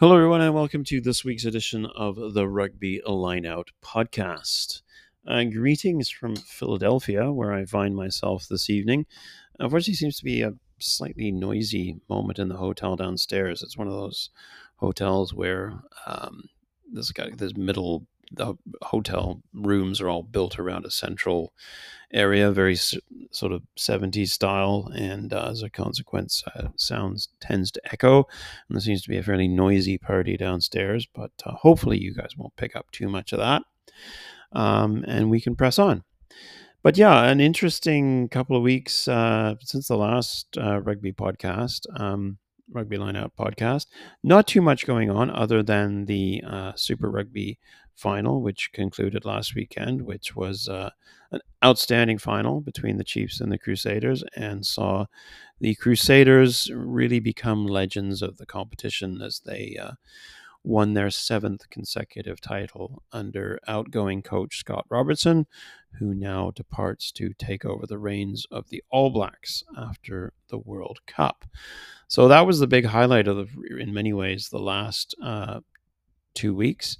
Hello, everyone, and welcome to this week's edition of the Rugby Lineout podcast. Uh, greetings from Philadelphia, where I find myself this evening. Unfortunately, seems to be a slightly noisy moment in the hotel downstairs. It's one of those hotels where um, this guy, this middle the hotel rooms are all built around a central area, very sort of 70s style, and uh, as a consequence, uh, sounds tends to echo. And there seems to be a fairly noisy party downstairs, but uh, hopefully, you guys won't pick up too much of that, um, and we can press on. But yeah, an interesting couple of weeks uh, since the last uh, rugby podcast. Um, Rugby Lineout podcast. Not too much going on other than the uh, Super Rugby final, which concluded last weekend, which was uh, an outstanding final between the Chiefs and the Crusaders, and saw the Crusaders really become legends of the competition as they uh, won their seventh consecutive title under outgoing coach Scott Robertson, who now departs to take over the reins of the All Blacks after the World Cup. So that was the big highlight of the, in many ways, the last uh, two weeks,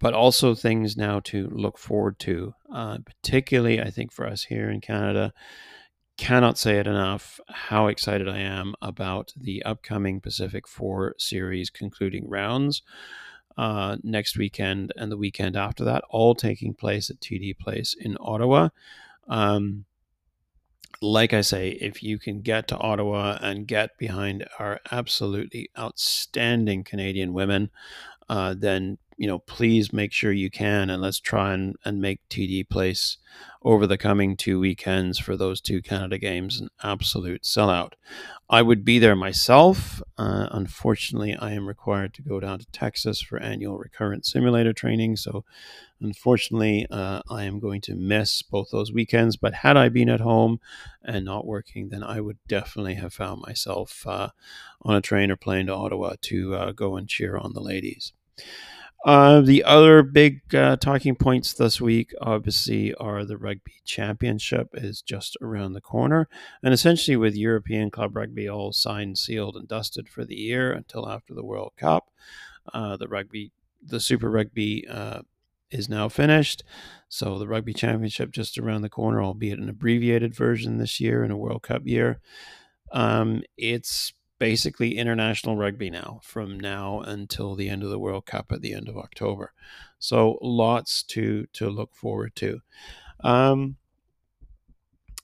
but also things now to look forward to. Uh, particularly, I think for us here in Canada, cannot say it enough how excited I am about the upcoming Pacific Four Series concluding rounds. Uh, next weekend and the weekend after that, all taking place at TD Place in Ottawa. Um, like I say, if you can get to Ottawa and get behind our absolutely outstanding Canadian women, uh, then you know please make sure you can and let's try and, and make TD Place over the coming two weekends for those two Canada games an absolute sellout. I would be there myself. Uh, unfortunately, I am required to go down to Texas for annual recurrent simulator training. So, unfortunately, uh, I am going to miss both those weekends. But had I been at home and not working, then I would definitely have found myself uh, on a train or plane to Ottawa to uh, go and cheer on the ladies. Uh, the other big uh, talking points this week, obviously, are the Rugby Championship is just around the corner, and essentially with European Club Rugby all signed, sealed, and dusted for the year until after the World Cup. Uh, the rugby, the Super Rugby, uh, is now finished, so the Rugby Championship just around the corner, albeit an abbreviated version this year in a World Cup year. Um, it's basically international rugby now from now until the end of the World Cup at the end of October. So lots to to look forward to. Um,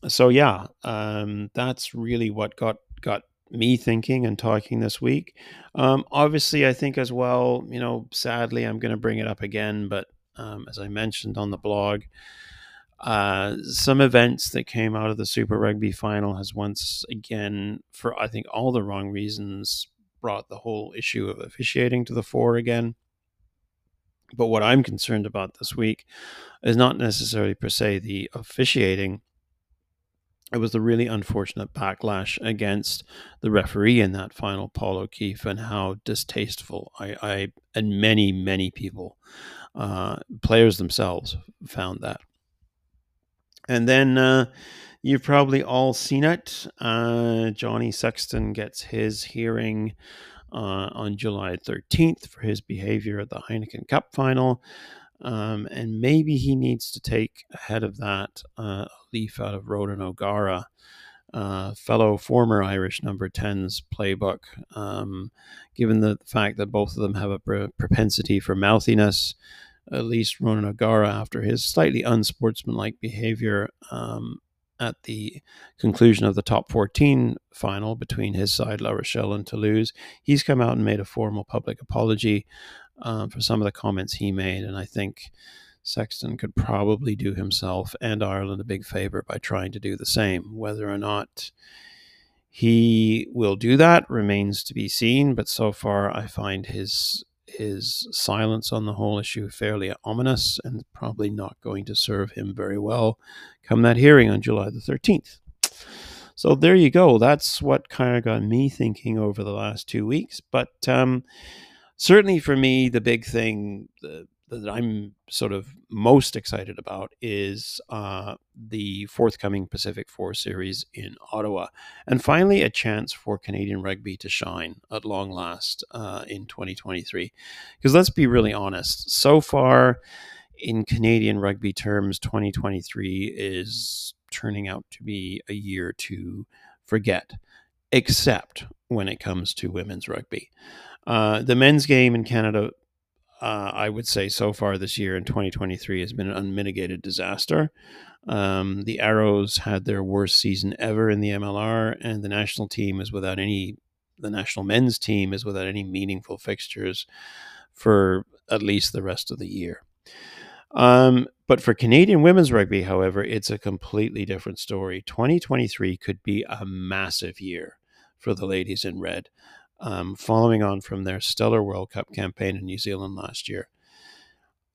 so yeah, um, that's really what got got me thinking and talking this week. Um, obviously, I think as well. You know, sadly, I'm going to bring it up again, but um, as I mentioned on the blog, uh, some events that came out of the Super Rugby final has once again, for I think all the wrong reasons, brought the whole issue of officiating to the fore again. But what I'm concerned about this week is not necessarily per se the officiating. It was the really unfortunate backlash against the referee in that final, Paul O'Keefe, and how distasteful I, I and many, many people, uh, players themselves, found that. And then uh, you've probably all seen it. Uh, Johnny Sexton gets his hearing uh, on July 13th for his behavior at the Heineken Cup final. Um, and maybe he needs to take ahead of that uh, a leaf out of Ronan O'Gara. Uh, fellow former Irish number 10's playbook, um, given the fact that both of them have a propensity for mouthiness at least Ronan O'Gara, after his slightly unsportsmanlike behavior um, at the conclusion of the top 14 final between his side, La Rochelle and Toulouse, he's come out and made a formal public apology um, for some of the comments he made. And I think Sexton could probably do himself and Ireland a big favor by trying to do the same. Whether or not he will do that remains to be seen, but so far I find his his silence on the whole issue fairly ominous and probably not going to serve him very well come that hearing on July the 13th. So there you go. That's what kind of got me thinking over the last two weeks. But um, certainly for me, the big thing, the that I'm sort of most excited about is uh, the forthcoming Pacific Four Series in Ottawa, and finally a chance for Canadian rugby to shine at long last uh, in 2023. Because let's be really honest, so far in Canadian rugby terms, 2023 is turning out to be a year to forget, except when it comes to women's rugby. Uh, the men's game in Canada uh, I would say so far this year in 2023 has been an unmitigated disaster. Um, the Arrows had their worst season ever in the MLR, and the national team is without any. The national men's team is without any meaningful fixtures for at least the rest of the year. Um, but for Canadian women's rugby, however, it's a completely different story. 2023 could be a massive year for the ladies in red um, following on from their stellar World Cup campaign in New Zealand last year.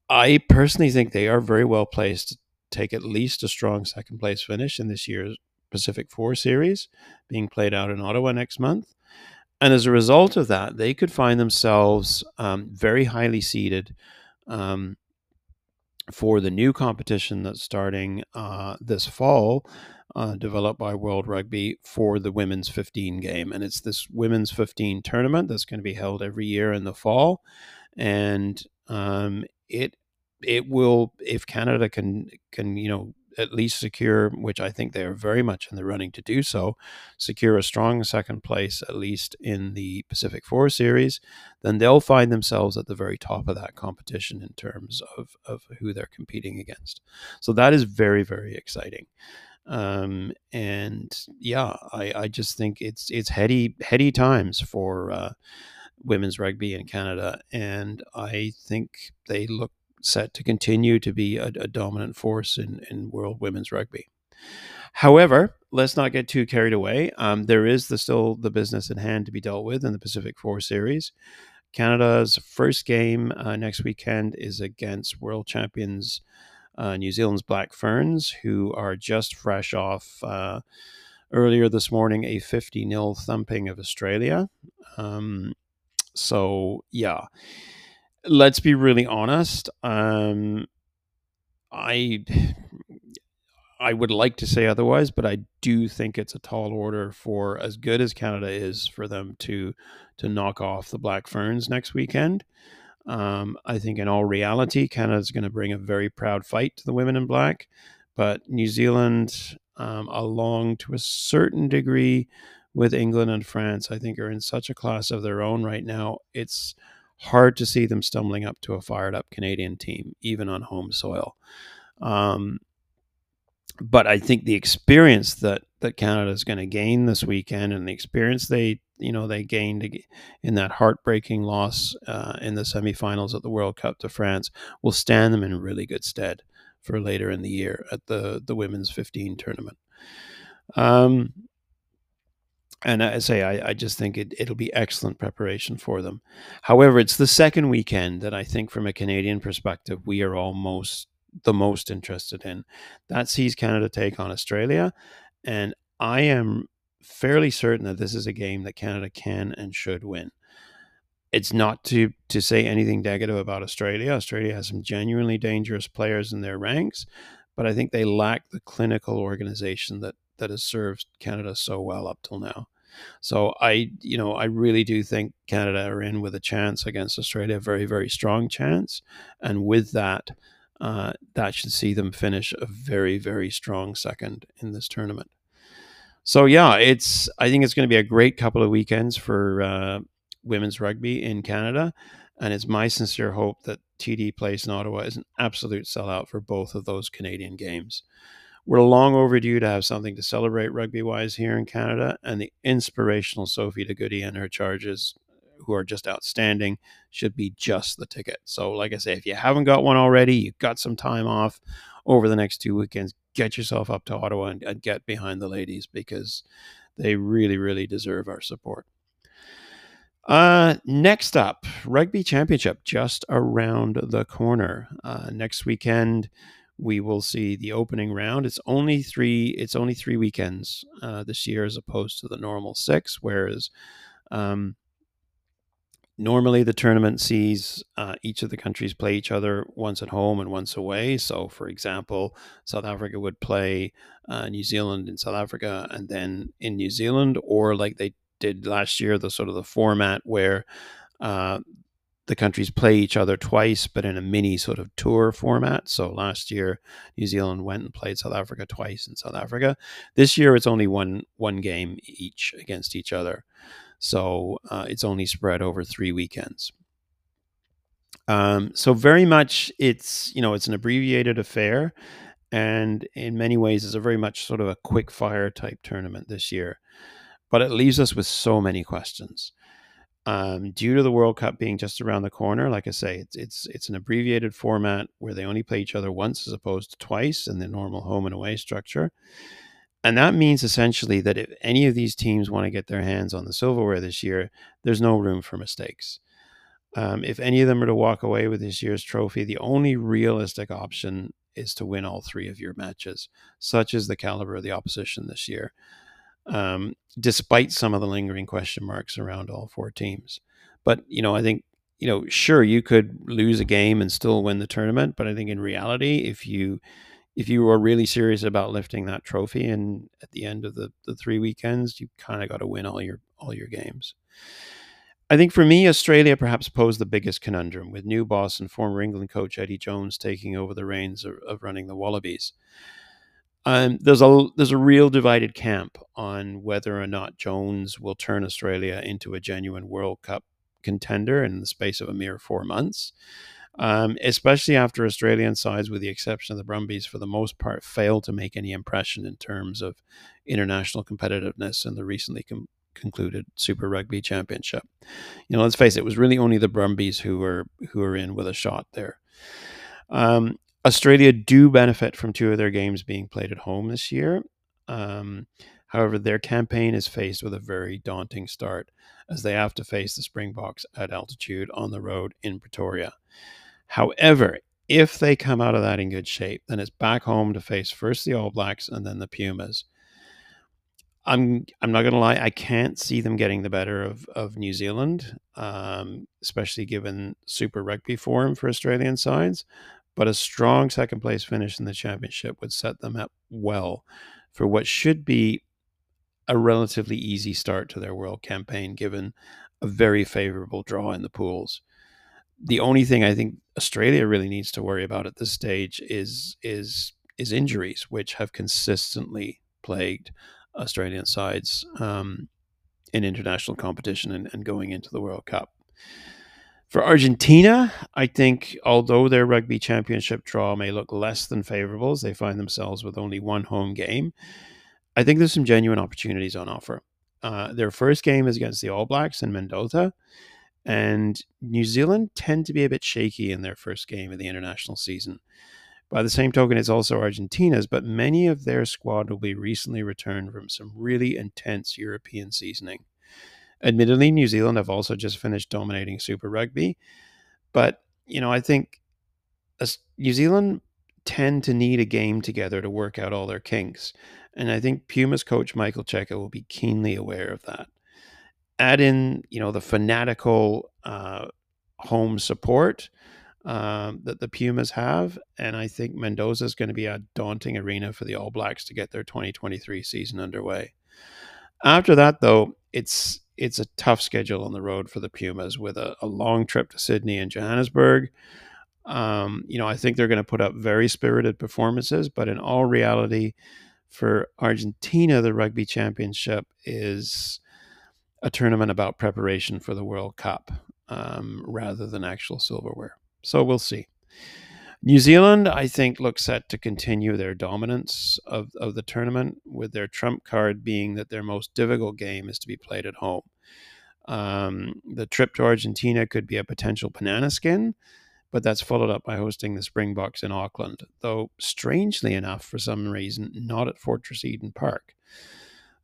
I personally think they are very well placed to take at least a strong second place finish in this year's Pacific Four Series, being played out in Ottawa next month. And as a result of that, they could find themselves um, very highly seeded um, for the new competition that's starting uh, this fall uh, developed by World Rugby for the women's 15 game. And it's this women's 15 tournament that's going to be held every year in the fall. And um, it it will if Canada can can you know at least secure, which I think they are very much in the running to do so, secure a strong second place, at least in the Pacific Four Series, then they'll find themselves at the very top of that competition in terms of, of who they're competing against. So that is very, very exciting. Um, and yeah, I, I just think it's it's heady heady times for uh, women's rugby in Canada, and I think they look set to continue to be a, a dominant force in, in world women's rugby. However, let's not get too carried away. Um, there is the, still the business at hand to be dealt with in the Pacific Four Series. Canada's first game uh, next weekend is against world champions uh, New Zealand's Black Ferns, who are just fresh off uh, earlier this morning a 50 0 thumping of Australia. Um, so, yeah, let's be really honest. Um, I. I would like to say otherwise, but I do think it's a tall order for as good as Canada is for them to to knock off the Black Ferns next weekend. Um, I think in all reality, Canada is going to bring a very proud fight to the women in black, but New Zealand, um, along to a certain degree with England and France, I think are in such a class of their own right now. It's hard to see them stumbling up to a fired up Canadian team, even on home soil. Um, but I think the experience that that Canada is going to gain this weekend, and the experience they you know they gained in that heartbreaking loss uh, in the semifinals at the World Cup to France, will stand them in really good stead for later in the year at the the women's 15 tournament. Um, and I say I, I just think it, it'll be excellent preparation for them. However, it's the second weekend that I think, from a Canadian perspective, we are almost the most interested in. That sees Canada take on Australia. And I am fairly certain that this is a game that Canada can and should win. It's not to, to say anything negative about Australia. Australia has some genuinely dangerous players in their ranks, but I think they lack the clinical organization that, that has served Canada so well up till now. So I, you know, I really do think Canada are in with a chance against Australia, a very, very strong chance. And with that, uh, that should see them finish a very, very strong second in this tournament. So yeah, it's I think it's going to be a great couple of weekends for uh, women's rugby in Canada, and it's my sincere hope that TD Place in Ottawa is an absolute sellout for both of those Canadian games. We're long overdue to have something to celebrate rugby wise here in Canada, and the inspirational Sophie De Goede and her charges who are just outstanding should be just the ticket. So, like I say, if you haven't got one already, you've got some time off over the next two weekends, get yourself up to Ottawa and, and get behind the ladies because they really, really deserve our support. Uh, next up, Rugby Championship just around the corner. Uh, next weekend, we will see the opening round. It's only three. It's only three weekends uh, this year, as opposed to the normal six. Whereas um, Normally, the tournament sees uh, each of the countries play each other once at home and once away. So, for example, South Africa would play uh, New Zealand in South Africa and then in New Zealand, or like they did last year, the sort of the format where uh, the countries play each other twice, but in a mini sort of tour format. So last year, New Zealand went and played South Africa twice in South Africa. This year, it's only one one game each against each other. So uh, it's only spread over three weekends. Um, so very much it's you know it's an abbreviated affair, and in many ways it's a very much sort of a quick fire type tournament this year, but it leaves us with so many questions. Um, due to the World Cup being just around the corner, like I say, it's it's it's an abbreviated format where they only play each other once as opposed to twice in the normal home and away structure. And that means essentially that if any of these teams want to get their hands on the silverware this year, there's no room for mistakes. Um, if any of them are to walk away with this year's trophy, the only realistic option is to win all three of your matches, such as the caliber of the opposition this year, um, despite some of the lingering question marks around all four teams. But, you know, I think, you know, sure, you could lose a game and still win the tournament. But I think in reality, if you if you are really serious about lifting that trophy and at the end of the, the three weekends you kind of got to win all your all your games. I think for me australia perhaps posed the biggest conundrum with new boss and former england coach eddie jones taking over the reins of, of running the wallabies. Um, there's a there's a real divided camp on whether or not jones will turn australia into a genuine world cup contender in the space of a mere four months um, especially after Australian sides, with the exception of the Brumbies, for the most part, failed to make any impression in terms of international competitiveness in the recently com- concluded Super Rugby Championship. You know, let's face it, it was really only the Brumbies who were who were in with a shot there. Um, Australia do benefit from two of their games being played at home this year. Um, however, their campaign is faced with a very daunting start as they have to face the Springboks at altitude on the road in Pretoria. However, if they come out of that in good shape, then it's back home to face first the All Blacks and then the Pumas. I'm I'm not gonna lie, I can't see them getting the better of of New Zealand, um, especially given Super Rugby form for Australian sides. But a strong second place finish in the championship would set them up well for what should be a relatively easy start to their world campaign, given a very favorable draw in the pools the only thing I think Australia really needs to worry about at this stage is is is injuries, which have consistently plagued Australian sides um, in international competition and, and going into the World Cup. For Argentina, I think although their rugby championship draw may look less than favorable as they find themselves with only one home game, I think there's some genuine opportunities on offer. Uh, their first game is against the All Blacks in Mendoza, and New Zealand tend to be a bit shaky in their first game of the international season. By the same token, it's also Argentina's, but many of their squad will be recently returned from some really intense European seasoning. Admittedly, New Zealand have also just finished dominating Super Rugby, but you know, I think New Zealand tend to need a game together to work out all their kinks, and I think Puma's coach Michael Cheika will be keenly aware of that add in you know the fanatical uh, home support um, that the Pumas have, and I think Mendoza is going to be a daunting arena for the All Blacks to get their 2023 season underway. After that, though, it's it's a tough schedule on the road for the Pumas with a, a long trip to Sydney and Johannesburg. Um, you know, I think they're going to put up very spirited performances, but in all reality, for Argentina, the rugby championship is a tournament about preparation for the World Cup um, rather than actual silverware. So we'll see. New Zealand, I think, looks set to continue their dominance of, of the tournament, with their trump card being that their most difficult game is to be played at home. Um, the trip to Argentina could be a potential banana skin, but that's followed up by hosting the Springboks in Auckland, though strangely enough, for some reason, not at Fortress Eden Park.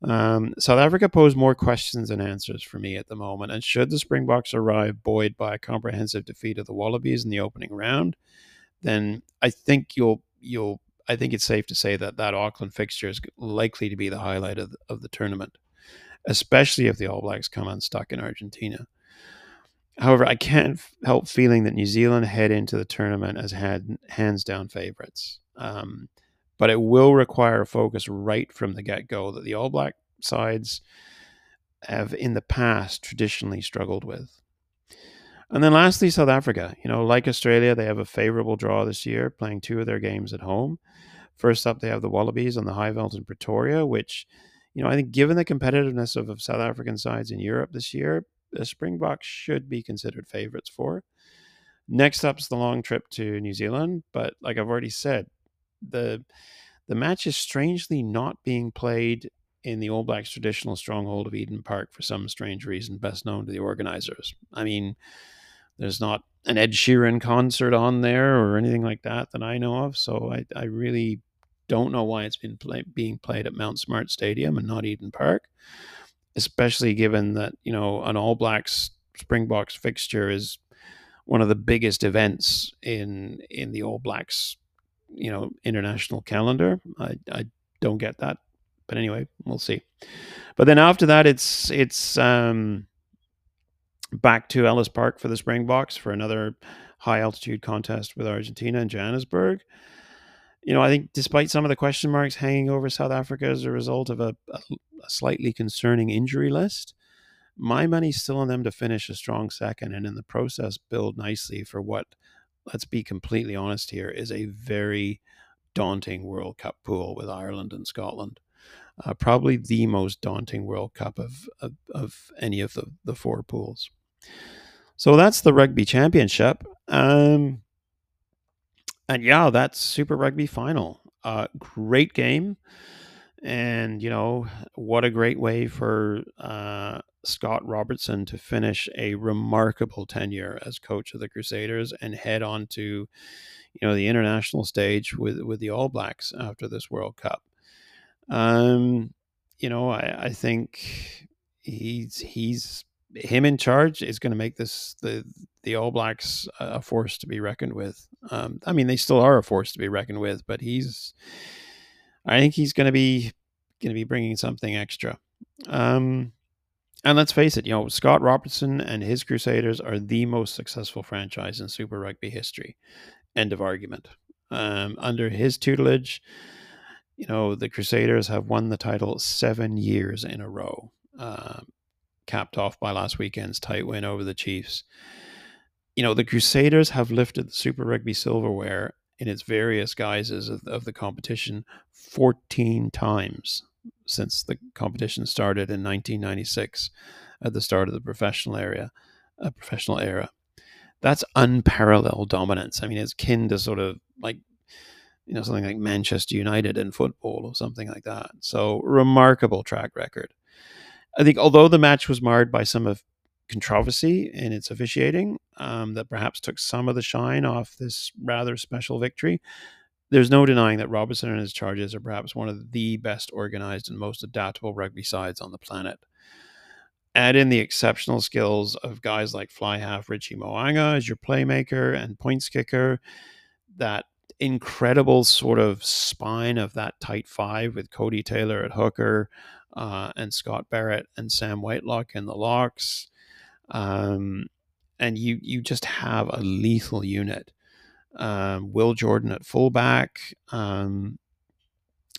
Um, South Africa posed more questions than answers for me at the moment. And should the Springboks arrive buoyed by a comprehensive defeat of the Wallabies in the opening round, then I think you'll you'll I think it's safe to say that that Auckland fixture is likely to be the highlight of the, of the tournament, especially if the All Blacks come unstuck in Argentina. However, I can't help feeling that New Zealand head into the tournament as had hands down favorites. Um, but it will require a focus right from the get go that the All Black sides have in the past traditionally struggled with. And then lastly, South Africa. You know, like Australia, they have a favorable draw this year, playing two of their games at home. First up, they have the Wallabies on the Highveld in Pretoria, which, you know, I think given the competitiveness of, of South African sides in Europe this year, the Springboks should be considered favorites for. Next up's the long trip to New Zealand, but like I've already said, the the match is strangely not being played in the All Blacks' traditional stronghold of Eden Park for some strange reason, best known to the organizers. I mean, there's not an Ed Sheeran concert on there or anything like that that I know of, so I, I really don't know why it's been play, being played at Mount Smart Stadium and not Eden Park, especially given that you know an All Blacks Springboks fixture is one of the biggest events in in the All Blacks you know international calendar. I I don't get that, but anyway, we'll see. But then after that, it's it's um, back to Ellis Park for the Springboks for another high altitude contest with Argentina and Johannesburg. You know, I think despite some of the question marks hanging over South Africa as a result of a, a, a slightly concerning injury list, my money's still on them to finish a strong second and in the process build nicely for what let's be completely honest here, is a very daunting World Cup pool with Ireland and Scotland. Uh, probably the most daunting World Cup of, of, of, any of the, the four pools. So that's the Rugby Championship. Um, and yeah, that's Super Rugby final. Uh, great game. And, you know, what a great way for uh, Scott Robertson to finish a remarkable tenure as coach of the Crusaders and head on to, you know, the international stage with with the All Blacks after this World Cup. Um, you know, I, I think he's he's him in charge is going to make this the the All Blacks a force to be reckoned with. Um, I mean, they still are a force to be reckoned with, but he's I think he's going to be going to be bringing something extra. Um, and let's face it, you know, Scott Robertson and his Crusaders are the most successful franchise in Super Rugby history. End of argument. Um, under his tutelage, you know, the Crusaders have won the title seven years in a row, uh, capped off by last weekend's tight win over the Chiefs. You know, the Crusaders have lifted the Super Rugby silverware in its various guises of, of the competition 14 times since the competition started in 1996 at the start of the professional area, uh, professional era. That's unparalleled dominance. I mean, it's kin to sort of like you know something like Manchester United in football or something like that. So remarkable track record. I think although the match was marred by some of controversy in its officiating um, that perhaps took some of the shine off this rather special victory there's no denying that Robertson and his charges are perhaps one of the best organized and most adaptable rugby sides on the planet. Add in the exceptional skills of guys like fly half Richie Mo'unga as your playmaker and points kicker, that incredible sort of spine of that tight five with Codie Taylor at hooker uh, and Scott Barrett and Sam Whitelock in the locks. Um, and you you just have a lethal unit um, Will Jordan at fullback. Um,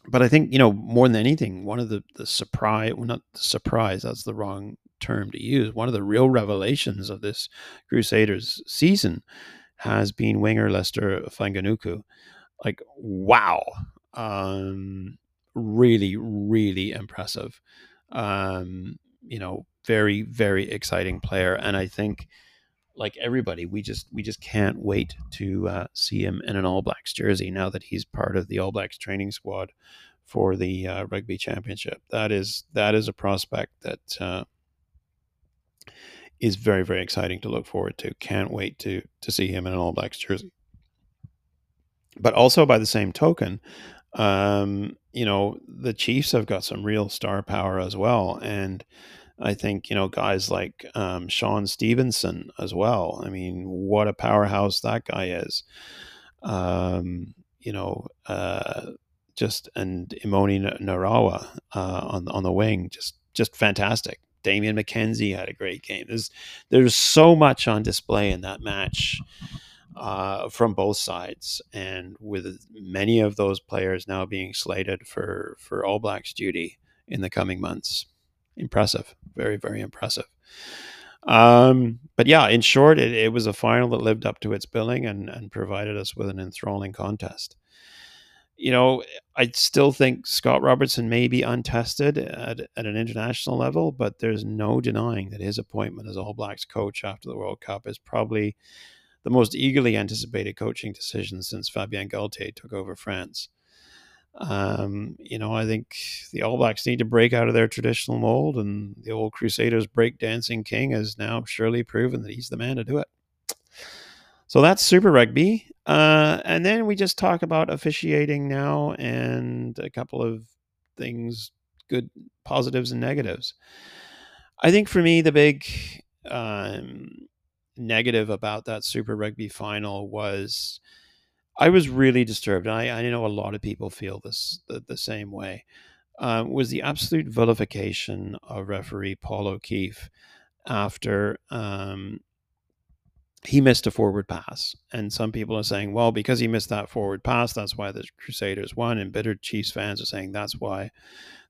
but I think you know more than anything, one of the the surprise, well, not the surprise, that's the wrong term to use. One of the real revelations of this Crusaders season has been winger Leicester Fainga'anuku. Like wow, um, really, really impressive. Um, you know, very, very exciting player, and I think like everybody, we just we just can't wait to uh, see him in an All Blacks jersey now that he's part of the All Blacks training squad for the uh, rugby championship. That is that is a prospect that uh, is very very exciting to look forward to. Can't wait to to see him in an All Blacks jersey. But also by the same token, um, you know the Chiefs have got some real star power as well, and I think, you know, guys like um, Shaun Stevenson as well. I mean, what a powerhouse that guy is. Um, you know, uh, just and Emoni Narawa uh, on on the wing, just just fantastic. Damian McKenzie had a great game. There's there's so much on display in that match uh, from both sides, and with many of those players now being slated for for All Blacks duty in the coming months. Impressive, very very impressive. Um, but yeah, in short, it, it was a final that lived up to its billing and, and provided us with an enthralling contest. You know, I still think Scott Robertson may be untested at, at an international level, but there's no denying that his appointment as All Blacks coach after the World Cup is probably the most eagerly anticipated coaching decision since Fabien Galthié took over France. Um, you know, I think the All Blacks need to break out of their traditional mold, and the old Crusaders breakdancing king has now surely proven that he's the man to do it. So that's Super Rugby. Uh, and then we just talk about officiating now and a couple of things, good positives and negatives. I think for me, the big um, negative about that Super Rugby final was I was really disturbed. I, I know a lot of people feel this the, the same way. Um, was the absolute vilification of referee Paul O'Keefe after um, he missed a forward pass. And some people are saying, well, because he missed that forward pass, that's why the Crusaders won. And bitter Chiefs fans are saying that's why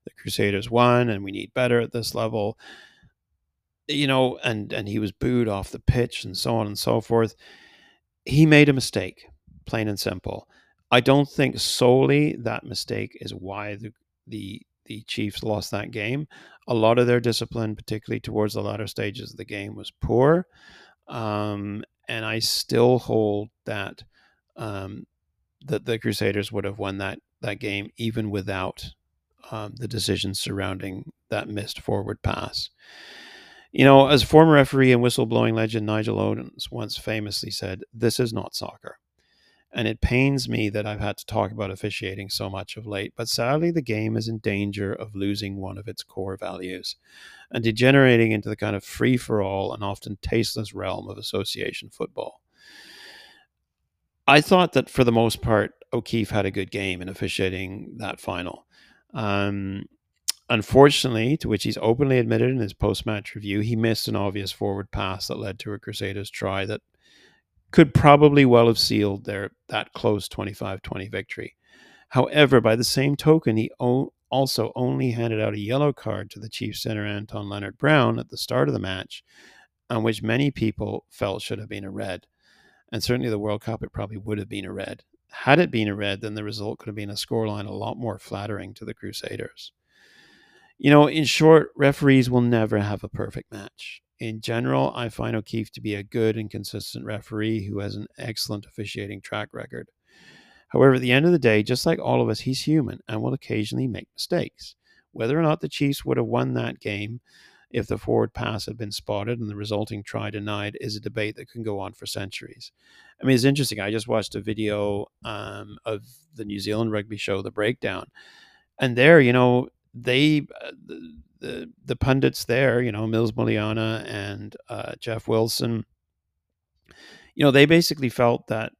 the Crusaders won and we need better at this level. You know, and, and he was booed off the pitch and so on and so forth. He made a mistake plain and simple. I don't think solely that mistake is why the the the Chiefs lost that game. A lot of their discipline, particularly towards the latter stages of the game, was poor. Um, and I still hold that um, that the Crusaders would have won that that game even without um, the decisions surrounding that missed forward pass. You know, as former referee and whistleblowing legend Nigel Owens once famously said, "This is not soccer." And it pains me that I've had to talk about officiating so much of late, but sadly, the game is in danger of losing one of its core values and degenerating into the kind of free for all and often tasteless realm of association football. I thought that for the most part, O'Keefe had a good game in officiating that final. Um, unfortunately, to which he's openly admitted in his post match review, he missed an obvious forward pass that led to a Crusaders try that could probably well have sealed their that close 25-20 victory. However, by the same token, he o- also only handed out a yellow card to the Chief center Anton Lienert-Brown at the start of the match, on which many people felt should have been a red. And certainly the World Cup, it probably would have been a red. Had it been a red, then the result could have been a scoreline a lot more flattering to the Crusaders. You know, in short, referees will never have a perfect match. In general, I find O'Keefe to be a good and consistent referee who has an excellent officiating track record. However, at the end of the day, just like all of us, he's human and will occasionally make mistakes. Whether or not the Chiefs would have won that game if the forward pass had been spotted and the resulting try denied is a debate that can go on for centuries. I mean, it's interesting. I just watched a video um, of the New Zealand rugby show, The Breakdown, and there, you know, they uh, the the pundits there, you know, Mils Muliaina and uh, Jeff Wilson, you know, they basically felt that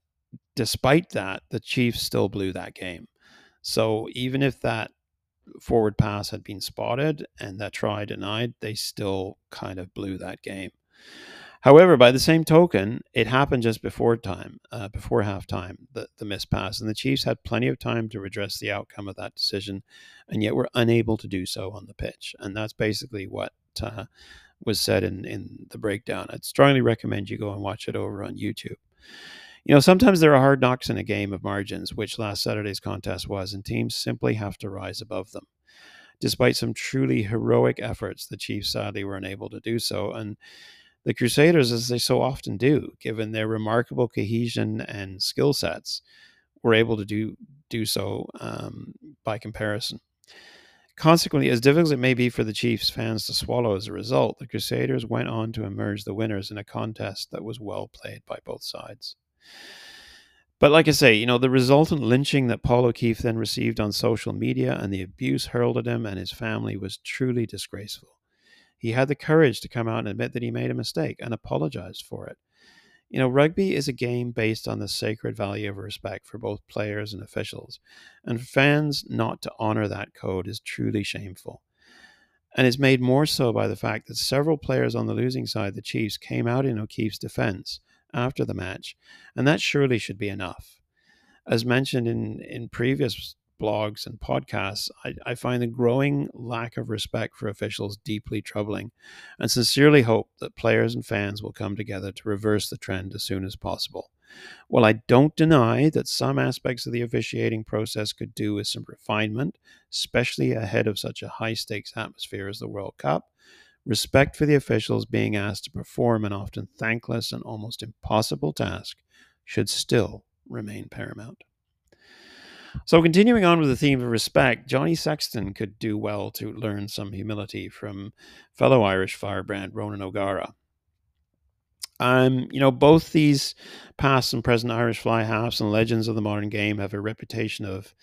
despite that, the Chiefs still blew that game. So even if that forward pass had been spotted and that try denied, they still kind of blew that game. However, by the same token, it happened just before time, uh, before halftime, the, the missed pass, and the Chiefs had plenty of time to redress the outcome of that decision, and yet were unable to do so on the pitch. And that's basically what uh, was said in, in the breakdown. I'd strongly recommend you go and watch it over on YouTube. You know, sometimes there are hard knocks in a game of margins, which last Saturday's contest was, and teams simply have to rise above them. Despite some truly heroic efforts, the Chiefs sadly were unable to do so. And the Crusaders, as they so often do, given their remarkable cohesion and skill sets, were able to do do so um, by comparison. Consequently, as difficult as it may be for the Chiefs fans to swallow as a result, the Crusaders went on to emerge the winners in a contest that was well played by both sides. But like I say, you know, the resultant lynching that Paul O'Keefe then received on social media and the abuse hurled at him and his family was truly disgraceful. He had the courage to come out and admit that he made a mistake and apologized for it. You know, rugby is a game based on the sacred value of respect for both players and officials, and for fans not to honor that code is truly shameful. And it's made more so by the fact that several players on the losing side, the Chiefs, came out in O'Keefe's defense after the match, and that surely should be enough. As mentioned in, in previous blogs and podcasts, I, I, find the growing lack of respect for officials deeply troubling and sincerely hope that players and fans will come together to reverse the trend as soon as possible. While I don't deny that some aspects of the officiating process could do with some refinement, especially ahead of such a high stakes atmosphere as the World Cup, respect for the officials being asked to perform an often thankless and almost impossible task should still remain paramount. So, continuing on with the theme of respect, Johnny Sexton could do well to learn some humility from fellow Irish firebrand Ronan O'Gara. Um, you know, both these past and present Irish fly halves and legends of the modern game have a reputation of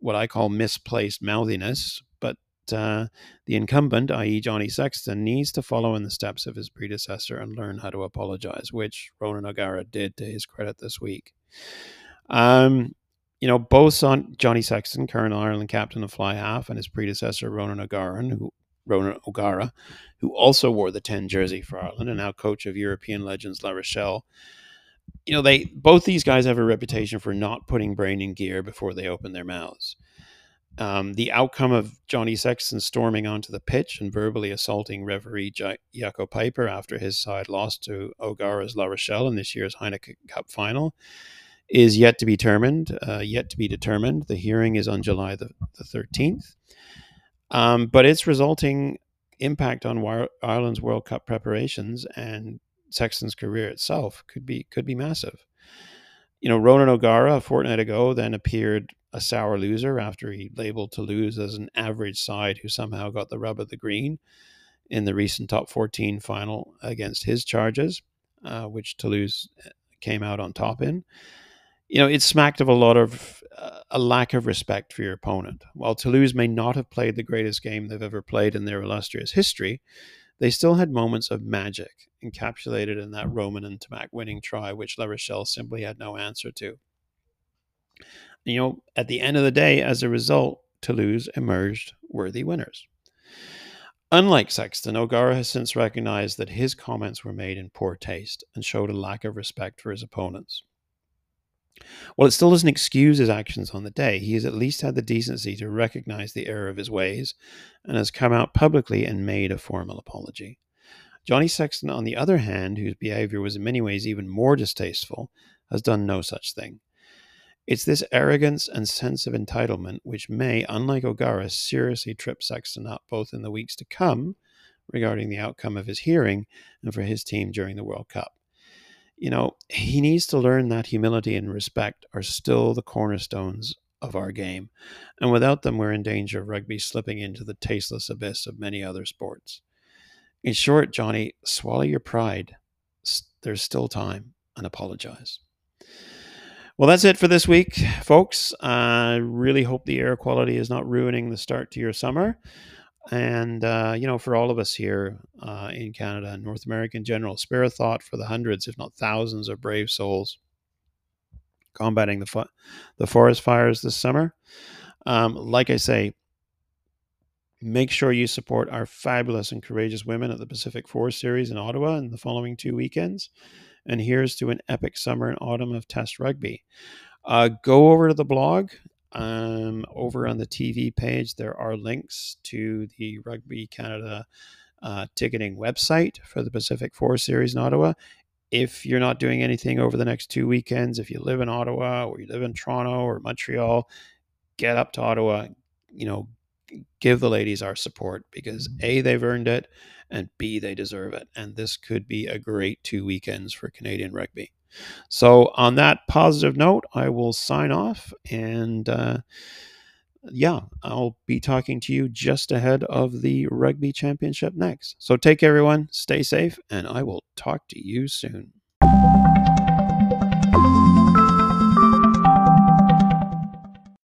what I call misplaced mouthiness, but uh, the incumbent, i.e., Johnny Sexton, needs to follow in the steps of his predecessor and learn how to apologize, which Ronan O'Gara did to his credit this week. Um, you know, both on Johnny Sexton, current Ireland captain of fly half, and his predecessor Ronan O'Gara, who Ronan O'Gara, who also wore the 10 jersey for Ireland and now coach of European legends La Rochelle. You know, they both these guys have a reputation for not putting brain in gear before they open their mouths. Um, the outcome of Johnny Sexton storming onto the pitch and verbally assaulting referee Jaco Peyper after his side lost to O'Gara's La Rochelle in this year's Heineken Cup final is yet to be determined. Uh, yet to be determined. The hearing is on July the, the 13th. Um, but its resulting impact on Ireland's World Cup preparations and Sexton's career itself could be could be massive. You know, Ronan O'Gara a fortnight ago then appeared a sour loser after he labeled Toulouse as an average side who somehow got the rub of the green in the recent top 14 final against his charges, uh, which Toulouse came out on top in you know, it smacked of a lot of uh, a lack of respect for your opponent. While Toulouse may not have played the greatest game they've ever played in their illustrious history, they still had moments of magic encapsulated in that Romain Ntamack winning try, which La Rochelle simply had no answer to. You know, at the end of the day, as a result, Toulouse emerged worthy winners. Unlike Sexton, O'Gara has since recognized that his comments were made in poor taste and showed a lack of respect for his opponents. While it still doesn't excuse his actions on the day, he has at least had the decency to recognize the error of his ways and has come out publicly and made a formal apology. Johnny Sexton, on the other hand, whose behavior was in many ways even more distasteful, has done no such thing. It's this arrogance and sense of entitlement which may, unlike O'Gara, seriously trip Sexton up both in the weeks to come regarding the outcome of his hearing and for his team during the World Cup you know, he needs to learn that humility and respect are still the cornerstones of our game. And without them, we're in danger of rugby slipping into the tasteless abyss of many other sports. In short, Johnny, swallow your pride. There's still time and apologize. Well, that's it for this week, folks. I really hope the air quality is not ruining the start to your summer and uh, you know for all of us here uh, in canada and north america in general spare a thought for the hundreds if not thousands of brave souls combating the, fu- the forest fires this summer. Um, like i say make sure you support our fabulous and courageous women at the pacific four series in ottawa in the following two weekends. And here's to an epic summer and autumn of test rugby. Uh, go over to the blog um, over on the TV page, there are links to the Rugby Canada uh, ticketing website for the Pacific Four Series in Ottawa. If you're not doing anything over the next two weekends, if you live in Ottawa or you live in Toronto or Montreal, get up to Ottawa. You know, give the ladies our support because A, they've earned it, and B, they deserve it. And this could be a great two weekends for Canadian rugby. So, on that positive note, I will sign off and. Uh, yeah, I'll be talking to you just ahead of the Rugby Championship next. So take care, everyone. Stay safe, and I will talk to you soon.